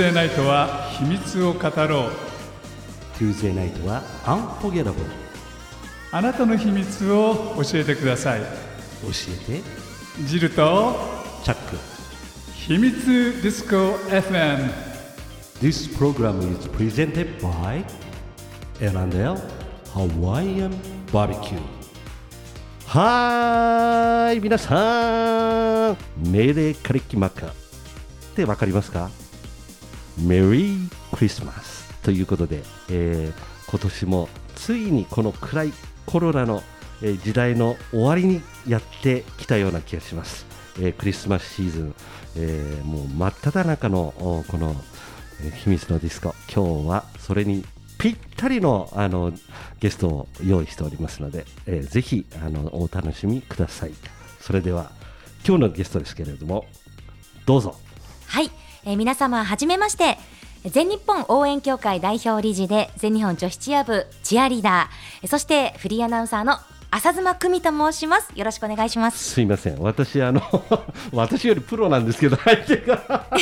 Tuesday ナイトは秘密を語ろう Tuesday ナイトは Unforgettable あなたの秘密を教えてください教えてジルとチャック秘密ディスコ FM This program is presented by L&L Hawaiian Barbecue はーい皆さん命令カリキマカってわかりますかメリークリスマスということで、えー今年もついにこの暗いコロナの、え時代の終わりにやってきたような気がします、えークリスマスシーズン、えーもう真っ只中のこの、え秘密のディスコ。今日はそれにぴったりのあのゲストを用意しておりますので、えーぜひあのお楽しみください。それでは今日のゲストですけれどもどうぞ。はい、えー皆様はじめまして。全日本応援協会代表理事で全日本女子チア部チアリーダー。えーそしてフリーアナウンサーの浅妻久美と申します。よろしくお願いします。すいません。私あの 私よりプロなんですけど相手が。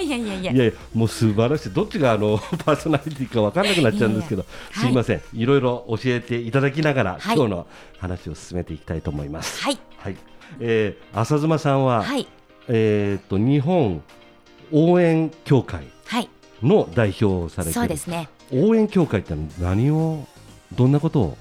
いやいやいや。いやもう素晴らしい。どっちがあのパーソナリティか分からなくなっちゃうんですけど。いやい。やすいません、い、ろいろ教えていただきながら、はい。今日の話を進めていきたいと思います。はい。はい、えー、浅妻さんは、はい。えーっと日本応援協会はい。の代表をされている。そうですね。応援協会って何をどんなことを？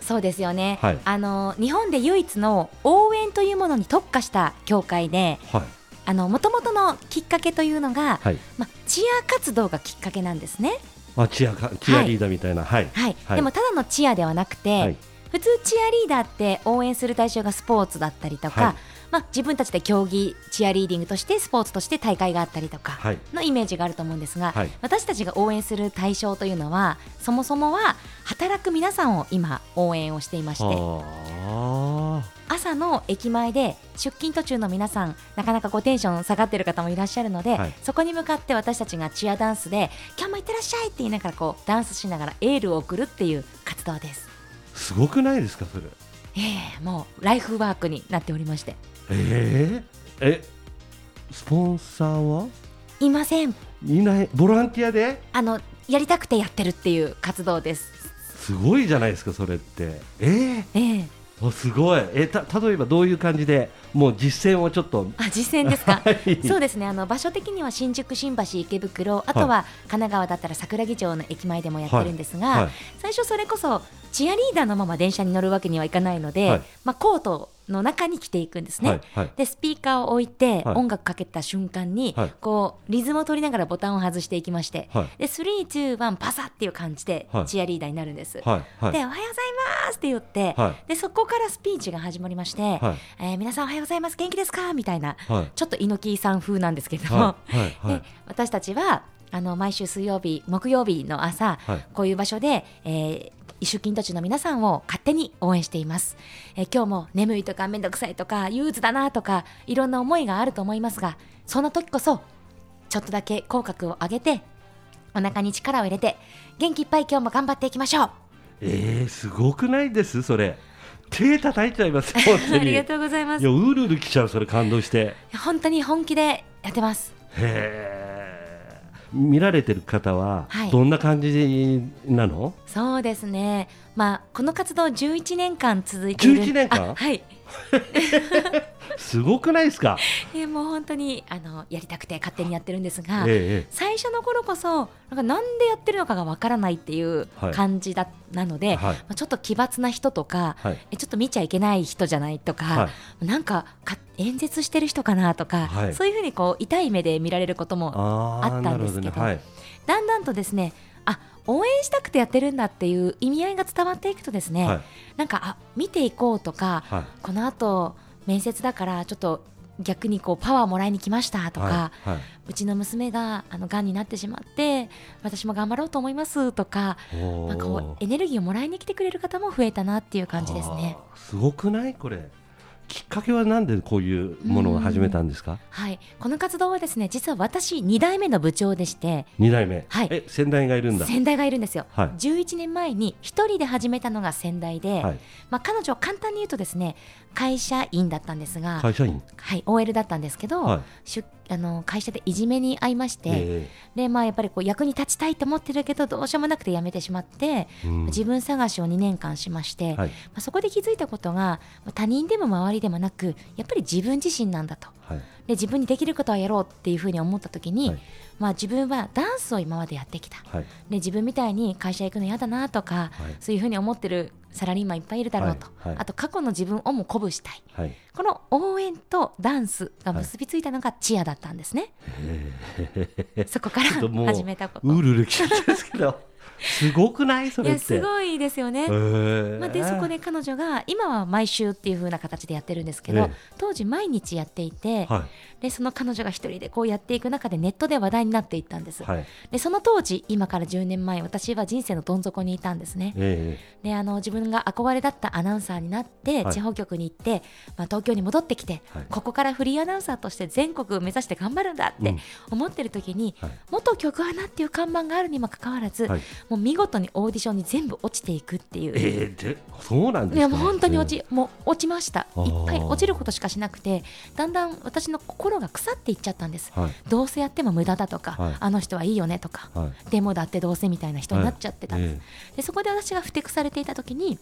そうですよね、はい。あの日本で唯一の応援というものに特化した協会ではい。あの元々のきっかけというのが、はい。まあ、チア活動がきっかけなんですね。あチアかチアリーダーみたいな。はい。はい、はい。でもただのチアではなくて、はい普通チアリーダーって応援する対象がスポーツだったりとか、はい。まあ、自分たちで競技チアリーディングとしてスポーツとして大会があったりとかはい。のイメージがあると思うんですが、はい。私たちが応援する対象というのはそもそもは働く皆さんを今応援をしていましてあ。朝の駅前で出勤途中の皆さんなかなかこうテンション下がってる方もいらっしゃるので、はい。そこに向かって私たちがチアダンスで今日もいってらっしゃいって言いながらこうダンスしながらエールを送るっていう活動です。ーすごくないですかそれ。ええもうライフワークになっておりまして。えー、えスポンサーは？いません。いない。ボランティアで？あのやりたくてやってるっていう活動です。すごいじゃないですかそれって。ええ。えー、おすごい。えた例えばどういう感じでもう実践をちょっと。あ実践ですか？はい。そうですね。あの場所的には新宿、新橋、池袋あとは神奈川だったら桜木町の駅前でもやってるんですが、はい。最初それこそチアリーダーのまま電車に乗るわけにはいかないので、はい。まあ、コートの中に着ていくんですね。はいはい。でスピーカーを置いてはい。音楽かけた瞬間に、はい。こうリズムを取りながらボタンを外していきまして、はい。で3、2、1パサっていう感じではい。チアリーダーになるんです。はいはい。でおはようございますって言って、はい。でそこからスピーチが始まりまして、はい。えー皆さんおはようございます元気ですか？みたいな、はい。ちょっと猪木さん風なんですけれども、で私たちはあの毎週水曜日木曜日の朝、はい。こういう場所で、えー出勤途中の皆さんを勝手に応援しています、えー今日も眠いとかめんどくさいとか憂鬱だなとかいろんな思いがあると思いますがそんな時こそちょっとだけ口角を上げてお腹に力を入れて元気いっぱい今日も頑張っていきましょう。えー、すごくないです？それ。手叩いちゃいます 本当あにりがとうございます。いやうるうるきちゃうそれ感動して。本当に本気でやってます。へえ見られてる方ははい。どんな感じなの、そうですね。まあこの活動11年間続いている。11年間？あはい すごくないですか、えーもう本当にあのやりたくて勝手にやってるんですが、えええ最初の頃こそなんかなんでやってるのかがわからないっていうはい感じだ、なので、はい。まあちょっと奇抜な人とか、はい。えちょっと見ちゃいけない人じゃないとか、はなんかか演説してる人かなとか、はい。そういうふうにこう痛い目で見られることもあったんですけどね。はい。だんだんとですねあ応援したくてやってるんだっていう意味合いが伝わっていくとですね、はい。なんかあ見ていこうとか、はい。この後面接だからちょっと逆にこうパワーもらいに来ましたとか、はい。はい。うちの娘があの癌になってしまって私も頑張ろうと思いますとかなんかこうエネルギーをもらいに来てくれる方も増えたなっていう感じですね。すごくない？これきっかけはなんでこういうものを始めたんですか？はい、この活動はですね実は私2代目の部長でして。二代目、はい。え先代がいるんだ。先代がいるんですよ、はい。11年前に1人で始めたのが先代で、はい。まあ、彼女は簡単に言うとですね会社員だったんですが、会社員？はい、OL だったんですけど、はい。出あの会社でいじめに遭いまして、えでまあやっぱりこう役に立ちたいと思ってるけどどうしようもなくて辞めてしまって、えうん。自分探しを2年間しまして、まはい。あ、そこで気づいたことが他人でも周りでもなくやっぱり自分自身なんだと。はい。で自分にできることはやろうっていうふうに思った時に、はいまあ、自分はダンスを今までやってきた。はい。で自分みたいに会社行くの嫌だなとか、はい。そういうふうに思ってるサラリーマンいっぱいいるだろうと、はい。はい。あと過去の自分をも鼓舞したい。はい。この応援とダンスが結びついたのがチアだったんですね、そこから始めたこと。ですけどすごくない？そいれって。やすごいですよね、まあ、でそこで彼女が今は毎週っていう風な形でやってるんですけど、ええ。当時毎日やっていて、はでその彼女が一人でこうやっていく中でネットで話題になっていったんです、いはい。でその当時今から10年前私は人生のどん底にいたんですね。えであの自分が憧れだったアナウンサーになって、はい。地方局に行って、まあ、東京に戻ってきて、はい。ここからフリーアナウンサーとして全国を目指して頑張るんだってうん。思ってる時に、はい。元局アナっていう看板があるにもかかわらず、はいもう見事にオーディションに全部落ちていくっていう。ええでそうなんですか？いやもう本当に落ち、もう落ちました。いっぱい落ちることしかしなくてだんだん私の心が腐っていっちゃったんです。はい。どうせやっても無駄だとか、はい。あの人はいいよねとか、はい。でもだってどうせみたいな人になっちゃってたんです、え。でそこで私がふてくされていた時に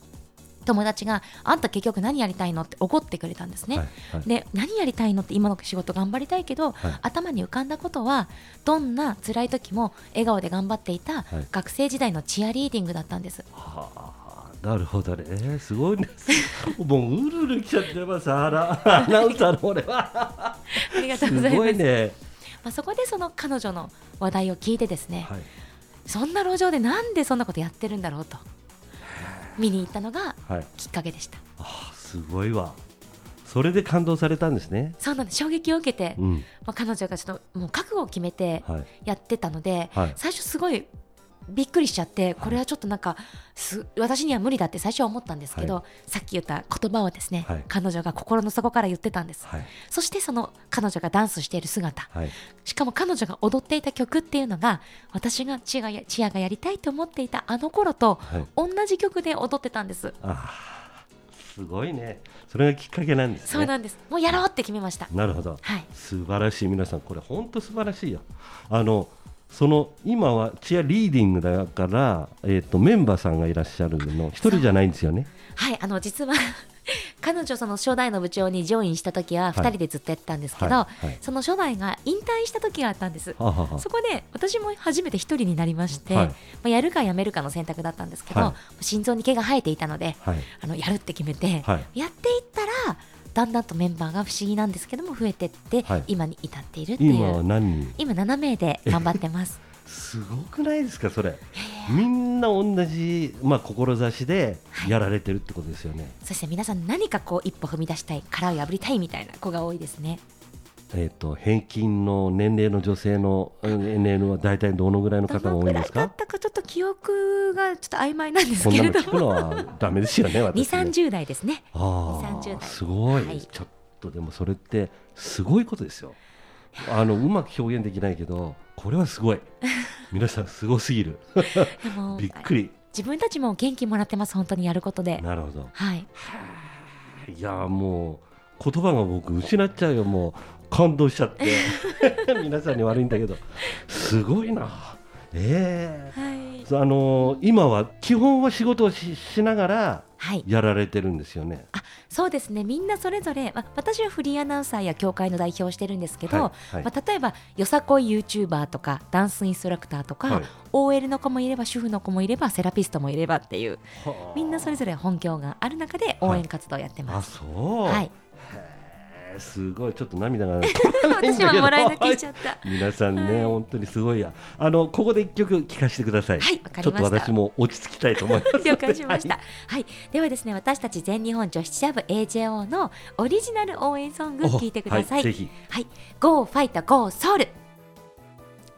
友達が「あんた結局何やりたいの?」って怒ってくれたんですね、えはいはい。で何やりたいのって今の仕事頑張りたいけど、はい。頭に浮かんだことはどんな辛い時も笑顔で頑張っていたはい。学生時代のチアリーディングだったんです、はあなるほどね。すごいね もううるうるきちゃってますあら アナウンサーの俺は。ありがとすうございますごいね。まあ、そこでその彼女の話題を聞いてですね、はい。そんな路上でなんでそんなことやってるんだろうと見に行ったのがはい。きっかけでした。あすごいわ。それで感動されたんですね。そうなんです。衝撃を受けて、うん。まあ、彼女がちょっともう覚悟を決めてはい。やってたので、はい。最初すごいびっくりしちゃってこれはちょっとなんかす私には無理だって最初は思ったんですけど、はさっき言った言葉をですね、はい。彼女が心の底から言ってたんです、はい。そしてその彼女がダンスしている姿。はい。しかも彼女が踊っていた曲っていうのが私がチアがやチアがやりたいと思っていたあの頃とはい。同じ曲で踊ってたんです、すごいね。それがきっかけなんですね。そうなんです。もうやろうって決めました。なるほど。はい。素晴らしい。皆さんこれ本当素晴らしいよ。あのその今はチアリーディングだから、えー、とメンバーさんがいらっしゃるの一人じゃないんですよね？はいあの実は 彼女その初代の部長にジョインした時ははい。2人でずっとやってたんですけど、はいはい。その初代が引退した時があったんです。はははそこで私も初めて一人になりまして、はい。まあ、やるかやめるかの選択だったんですけど、は心臓に毛が生えていたのではい。あのやるって決めて、はい。やっていったらだんだんとメンバーが不思議なんですけども増えてって、はい。今に至っているっていう。今は何人？今7名で頑張ってます。すごくないですかそれ？みんな同じ、まあ、志でやられてるってことですよね、そして皆さん何かこう一歩踏み出したい殻を破りたいみたいな子が多いですねえっ、と平均の年齢の女性のうん NN は大体どのぐらいの方が多いんですか？だったかちょっと記憶がちょっと曖昧なんですこんけれどなの聞くのもはダメですよね2私ね三3 0代ですね。あ2 30あ代。すごい、はい。ちょっとでもそれってすごいことですよ。あのうまく表現できないけどこれはすごい。皆さんすごすぎる。びっくり。自分たちも元気もらってます本当にやることで。なるほど。はい。いやもう言葉が僕失っちゃうよもう感動しちゃって。皆さんに悪いんだけど。すごいな。ええ。はい。あの今は基本は仕事をししながらはい。やられてるんですよね。あそうですね。みんなそれぞれ、まあ、私はフリーアナウンサーや協会の代表をしてるんですけど、はいはい。まあ、例えばよさこい YouTuber とかダンスインストラクターとか、はい。OL の子もいれば主婦の子もいればセラピストもいればっていうはあ。みんなそれぞれ本業がある中で応援活動をやってあます。そう、はい、すごいちょっと涙が私はもらい泣きしちゃった。皆さんね、本当にすごいや。あのここで一曲聴かせてください。はいわかりました。と私も落ち着きたいと思います。了解しました。は。はい、ではですね、私たち全日本女子チア部 AJO のオリジナル応援ソングお聞いてください。はいぜひ。はい、Go Fight Go Soul。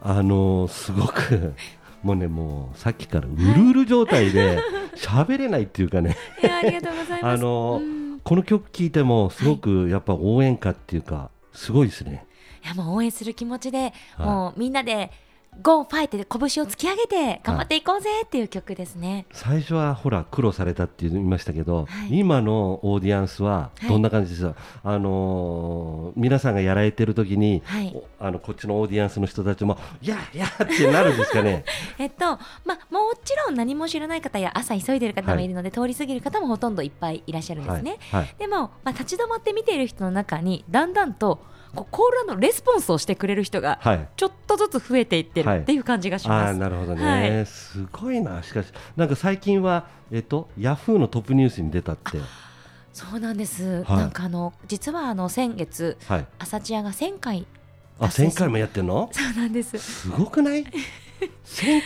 あのすごくもうねもうさっきからうるうる状態で喋れないっていうかね。いやありがとうございます。あのうんこの曲聴いてもすごくやっぱ応援歌っていうかすごいですね。いやもう応援する気持ちで、はい。もうみんなでゴーファイって拳を突き上げて頑張っていこうぜっていう曲ですね。最初はほら苦労されたって言いましたけど、はい。今のオーディエンスはどんな感じですか、あのー皆さんがやられてる時に、はい。おあのこっちのオーディエンスの人たちもいやいやってなるんですかね？えっとまあ、もちろん何も知らない方や朝急いでる方もいるので、通り過ぎる方もほとんどいっぱいいらっしゃるんですね。はい。はい。でも、まあ、立ち止まって見ている人の中にだんだんとこうコールのレスポンスをしてくれる人がはい。ちょっとずつ増えていってはい。るっていう感じがしあます。あなるほどね、はい。すごいな。しかしなんか最近はえっとヤフーのトップニュースに出たって。そうなんです、はい。なんかあの実はあの先月はい。朝チアが1000回あ達成1000回もやってんの？そうなんです。すごくない？1000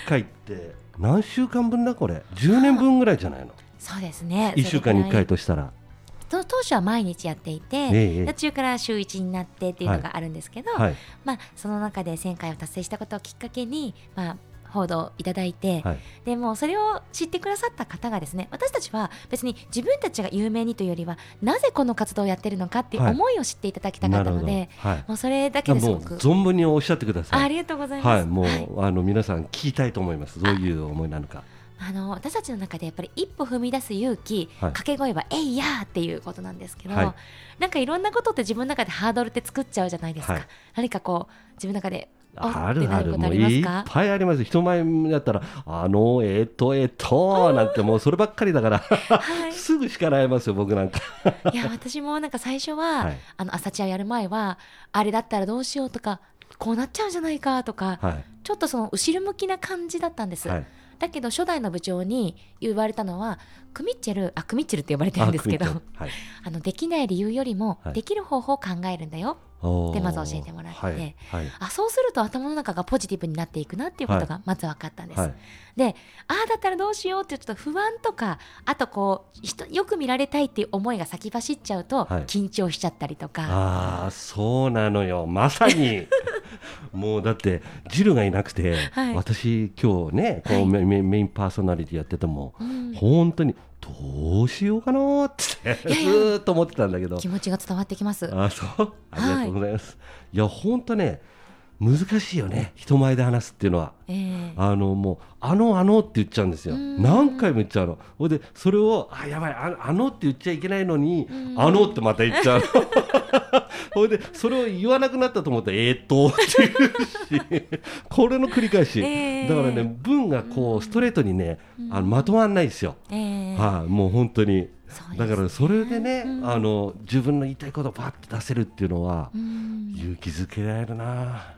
回って何週間分だこれ？10年分ぐらいじゃないの？そうですね。1週間に1回ととしたら当初は毎日やっていて、ええ。途中から週1になってっていうのがあるんですけど、はい。まあ、その中で1000回を達成したことをきっかけに、まあ、報道いただいて、はい。でもそれを知ってくださった方がですね私たちは別に自分たちが有名にというよりはなぜこの活動をやってるのかっていうはい。思いを知っていただきたかったので、はい。もうそれだけですごく。存分におっしゃってください。あありがとうございます。はい。もう、はい。あの皆さん聞きたいと思います。どういう思いなのかあの私たちの中でやっぱり一歩踏み出す勇気、はい。掛け声は「えいやー」っていうことなんですけど、はい。なんかいろんなことって自分の中でハードルって作っちゃうじゃないですか、はい。何かこう自分の中でおあるある。もういっぱいあります。人前だったらあのえっとえっとなんてもうそればっかりだからはい。すぐ叱られますよ僕なんか。いや私もなんか最初は、はい。あの朝チアやる前はあれだったらどうしようとかこうなっちゃうんじゃないかとか、はい。ちょっとその後ろ向きな感じだったんです、はいだけど初代の部長に言われたのはクミッチェルあクミッチェルって呼ばれてるんですけどあはい。あのできない理由よりも、はい。できる方法を考えるんだよ。おー。でまず教えてもらって。はい。はい。あそうすると頭の中がポジティブになっていくなっていうことがまず分かったんです、はい。でああだったらどうしようってちょっと不安とかあとこう人よく見られたいっていう思いが先走っちゃうとはい。緊張しちゃったりとか、ああそうなのよ。まさにもうだってジルがいなくて、はい。私今日ねこう、はい。メメメインパーソナリティやってても、うん。本当にどうしようかなってずっと思ってたんだけど。気持ちが伝わってきます。あそう？ありがとうございます、い、や本当ね難しいよね。人前で話すっていうのは。ええ。あのもうあのあのって言っちゃうんですよ。うん。何回も言っちゃうの。ほいでそれをあやばいああのって言っちゃいけないのにうん。あのってまた言っちゃうの。ほいでそれを言わなくなったと思ったらえーっとって言うしこれの繰り返し、ええ。だからね文がこうストレートにねあのまとまんないですよ、ええ。はい、もう本当にだからそれでね、うん。あの自分の言いたいことをパッと出せるっていうのは、うん。勇気づけられるな。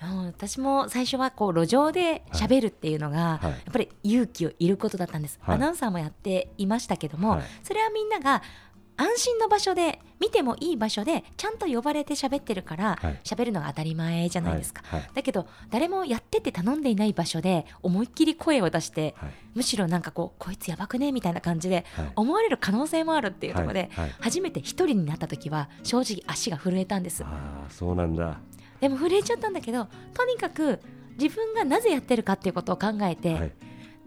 うん私も最初はこう路上で喋るっていうのが、はい。やっぱり勇気をいることだったんです、はい。アナウンサーもやっていましたけども、はい。それはみんなが安心の場所で見てもいい場所でちゃんと呼ばれて喋ってるからはい。喋、るのが当たり前じゃないですか、はい。はい。だけど誰もやってて頼んでいない場所で思いっきり声を出して、はい。むしろなんかこうこいつやばくねみたいな感じではい。思われる可能性もあるっていうところで、初めて一人になった時は正直足が震えたんです。ああそうなんだ。でも震えちゃったんだけどとにかく自分がなぜやってるかっていうことを考えて、はい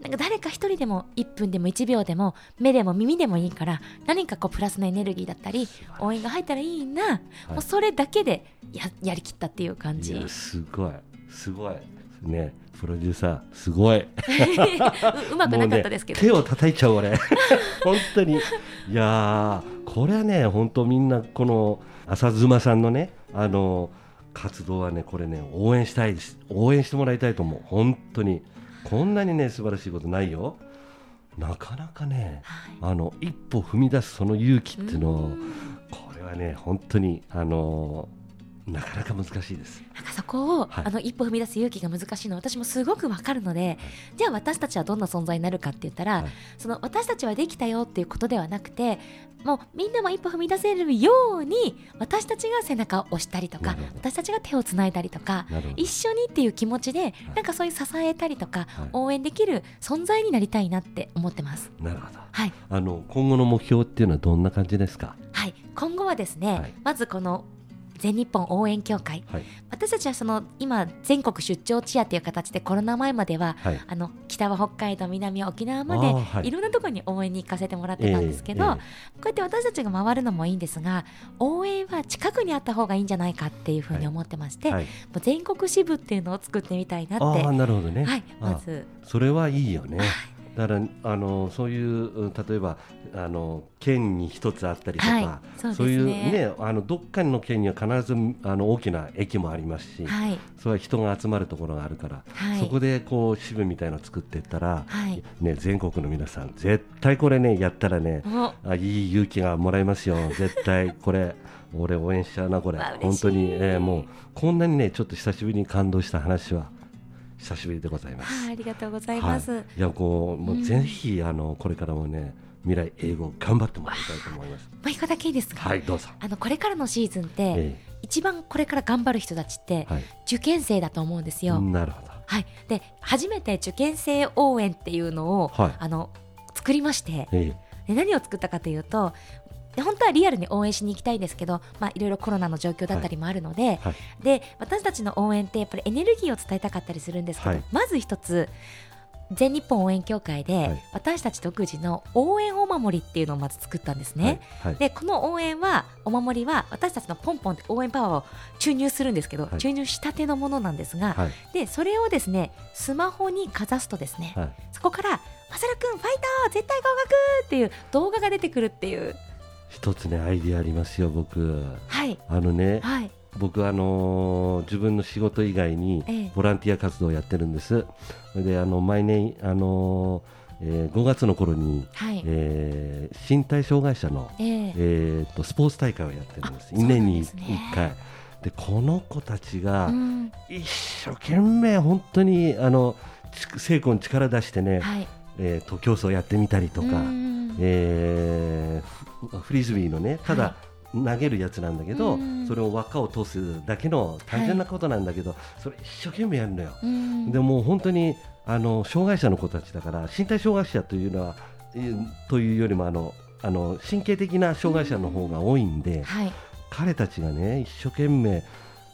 なんか誰か一人でも1分でも1秒でも目でも耳でもいいから何かこうプラスのエネルギーだったり応援が入ったらいいな、もうそれだけでややりきったっていう感じ。すごい。すごい。ねプロデューサーすごい。ううまくなかったですけど、ね、手を叩いちゃう俺。本当に。いやーこれはね本当みんなこの浅妻さんのねあの活動はねこれね応援したいです。応援してもらいたいと思う。本当にこんなにね素晴らしいことないよ。なかなかねはい。あの一歩踏み出すその勇気っていうのをうん。これはね本当にあのなかなか難しいです。なんかそこを、はい。あの一歩踏み出す勇気が難しいのは私もすごくわかるので、じゃあ私たちはどんな存在になるかって言ったら、はい。その私たちはできたよっていうことではなくてもうみんなも一歩踏み出せるように私たちが背中を押したりとか私たちが手をつないだりとか一緒にっていう気持ちでなんかそういう支えたりとか、はい。応援できる存在になりたいなって思ってます。なるほど。はい、あの今後の目標っていうのはどんな感じですか？はい、今後はですね、はい。まずこの全日本応援協会。はい。私たちはその今全国出張チアっていう形でコロナ前までははい。あの北は北海道南は沖縄までい。ろんなところに応援に行かせてもらってたんですけど、えええこうやって私たちが回るのもいいんですが応援は近くにあった方がいいんじゃないかっていうふうに思ってまして、はい。もう全国支部っていうのを作ってみたいなって。ああなるほどね、はいあまず。それはいいよね。だからあのそういううん例えばあの県に一つあったりとか、はいそうですね。いうねあのどっかの県には必ずあの大きな駅もありますし、はい。それは人が集まるところがあるから、はい。そこでこう支部みたいなの作っていったら、はい。ね全国の皆さん絶対これねやったらねお。あいい勇気がもらえますよ。絶対これ俺応援しちゃうなこれ。本当に、えーもうこんなにねちょっと久しぶりに感動した話は久しぶりでございます。はいありがとうございます、はい、いやこうもううんぜひ、あのこれからもね未来英語頑張ってもらいたいと思います。もう一個だけいいですか、はいどうぞ。あのこれからのシーズンって、え一番これから頑張る人たちって、えはい。受験生だと思うんですよ。なるほど。はい、で初めて受験生応援っていうのを、はいあの作りましてえで何を作ったかというとで本当はリアルに応援しに行きたいんですけど、まあ、いろいろコロナの状況だったりもあるので、えはい。で私たちの応援ってやっぱりエネルギーを伝えたかったりするんですけど、はいまず一つ全日本応援協会で、はい私たち独自の応援お守りっていうのをまず作ったんですね。はい。はい。でこの応援はお守りは私たちのポンポンって応援パワーを注入するんですけど、はい注入したてのものなんですが、はい。でそれをですねスマホにかざすとですね、はい。そこから「マサラくんファイト絶対合格!」っていう動画が出てくるっていう一つねアイディアありますよ僕。はい。あのねはい。僕あのー自分の仕事以外にええ。ボランティア活動をやってるんです。それであの毎年あのーえー5月の頃に、はい。えー身体障害者のええ。えー、とスポーツ大会をやってるんです、あそうなん年にですね。1回。でこの子たちがうん。一生懸命、本当にあのち精魂力出してね、はいえー、と競争やってみたりとか、うんえーフフリスビーのね、ただ、投げるやつなんだけど、うんそれを輪っかを通すだけの単純なことなんだけど、それ一生懸命やるのよ。うんでもう本当にあの障害者の子たちだから身体障害者というのは、えーというよりもあのあの神経的な障害者の方が多いんで、はい。彼たちがね一生懸命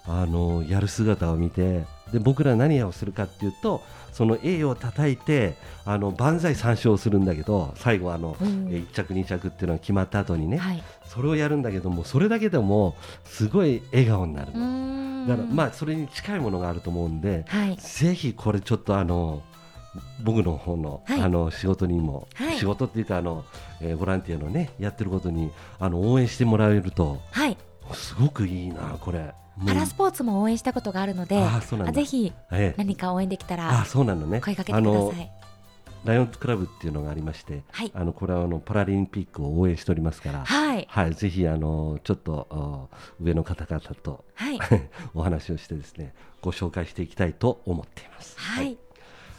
あのやる姿を見てで僕ら何をするかっていうとその栄を叩いてあの万歳三唱するんだけど最後あの、うん。え1着2着っていうのが決まった後にね、はい。それをやるんだけどもそれだけでもすごい笑顔になるうの。ん。だからまあそれに近いものがあると思うんで、はい。ぜひこれちょっとあの僕の方の,、はい。あの仕事にも、はい。仕事っていうかあの、えーボランティアのねやってることにあの応援してもらえるとはい。すごくいいなこれ。パラスポーツも応援したことがあるのでぜひええ。何か応援できたあらそうなのね。声かけてください。ライオンズクラブっていうのがありまして、はい。あのこれはあのパラリンピックを応援しておりますから、はい。はい、ぜひあのちょっとあ上の方々とはい。お話をしてですねご紹介していきたいと思っています。はい。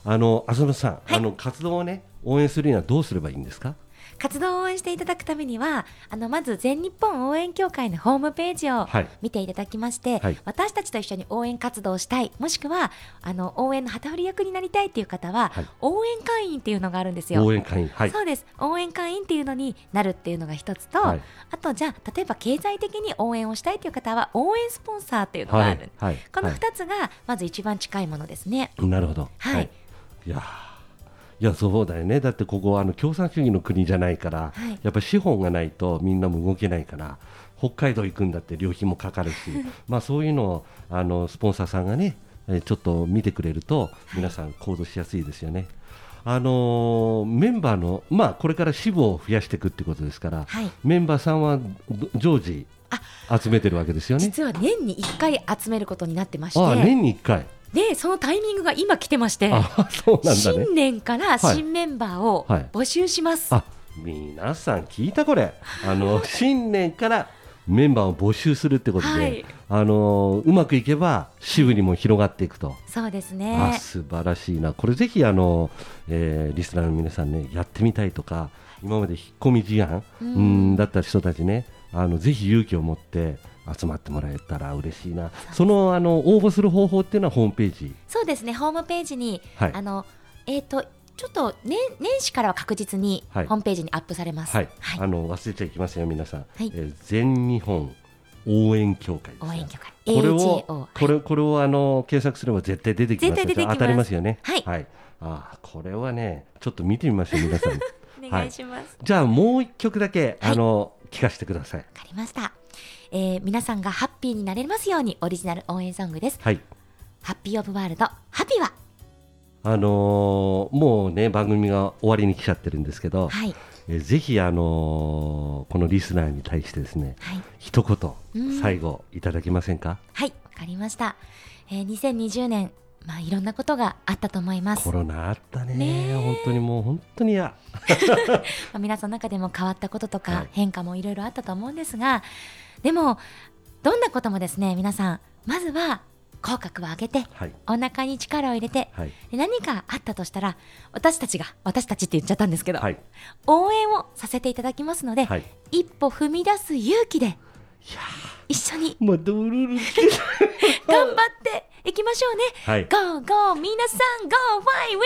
あの浅野さん、はい。あの活動をね応援するにはどうすればいいんですか？活動を応援していただくためにはあのまず全日本応援協会のホームページをはい見ていただきまして、はい私たちと一緒に応援活動をしたいもしくはあの応援の旗振り役になりたいっていう方は、はい応援会員っていうのがあるんですよ。応援会員はいそうです応援会員っていうのになるっていうのが一つと、はいあとじゃあ例えば経済的に応援をしたいという方は応援スポンサーっていうのがある、はいこのはい2つがまず一番近いものですね。なるほど。はいいやーいやそうだよね。だってここはあの共産主義の国じゃないから、はいやっぱり資本がないとみんなも動けないから、北海道行くんだって旅費もかかるし、まあそういうのをあのスポンサーさんがね、えーちょっと見てくれると皆さん行動しやすいですよね。あのーメンバーのまあこれから支部を増やしていくってことですから、はいメンバーさんはど常時集めてるわけですよね。実は年に1回集めることになってましてああ年に1回。でそのタイミングが今来てましてね。新年からはい。新メンバーをはい。募集します。あ皆さん聞いたこれ。あの新年からメンバーを募集するってことで、はい。あのうまくいけば支部にも広がっていくと、そうですあね。素晴らしいな。これぜひあの、えーリスナーの皆さんねやってみたいとか今まで引っ込み思案ううんんだった人たちねあのぜひ勇気を持って集まってもらえたら嬉しいな。そのあの応募する方法っていうのはホームページ？そうですね。ホームページに、はい。あのえっ、とちょっと年年始からは確実にはい。ホームページにアップされます。はい、はい。あの忘れちゃいけませんよ皆さん、はい。えー全日本応援協会ですね応援協会。これをこれこれをあの検索すれば絶対出てきます絶当たりますよね。はい。ああこれはねちょっと見てみましょう皆さん。お願いします、じゃあもう一曲だけ、はい。あの聞かせてください。わかりました、えー皆さんがハッピーになれますようにオリジナル応援ソングです。はい。ハッピーオブワールドハピは？あのーもうね番組が終わりに来ちゃってるんですけど、はい。えーぜひあのーこのリスナーに対してですねはい。一うん。言最後いただけませんか？はいわかりました、えー2020年まあいろんなことがあったと思います。コロナあったね。本当にもう本当に嫌。まあ、皆さんの中でも変わったこととかはい。変化もいろいろあったと思うんですが、でもどんなこともですね皆さんまずは口角を上げてはい。お腹に力を入れてはい。で何かあったとしたら私たちが私たちって言っちゃったんですけど、はい。応援をさせていただきますので、はい。一歩踏み出す勇気でいや一緒に頑張っていきましょうね。はいゴーゴー皆さんゴーファイウ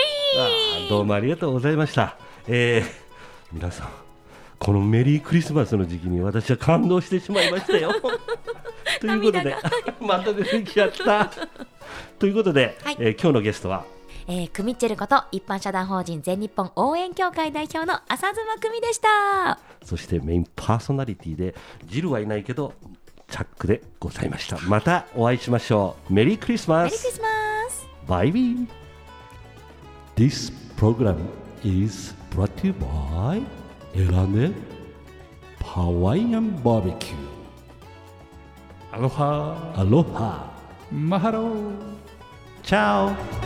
ィーどうもありがとうございました。えー、皆さん、このメリークリスマスの時期に私は感動してしまいましたよ。ということで、また出てきちゃった。ということで、はいえー今日のゲストは、えー、クミッチェルこと一般社団法人全日本応援協会代表の浅妻久美でした。そしてメインパーソナリティで、ジルはいないけど、チャックでございました。またお会いしましょう。メリークリスマス。メリークリスマス。バイビー。This program is brought to you by L&L Hawaiian Barbecue アロハアロハ Mahalo チャオ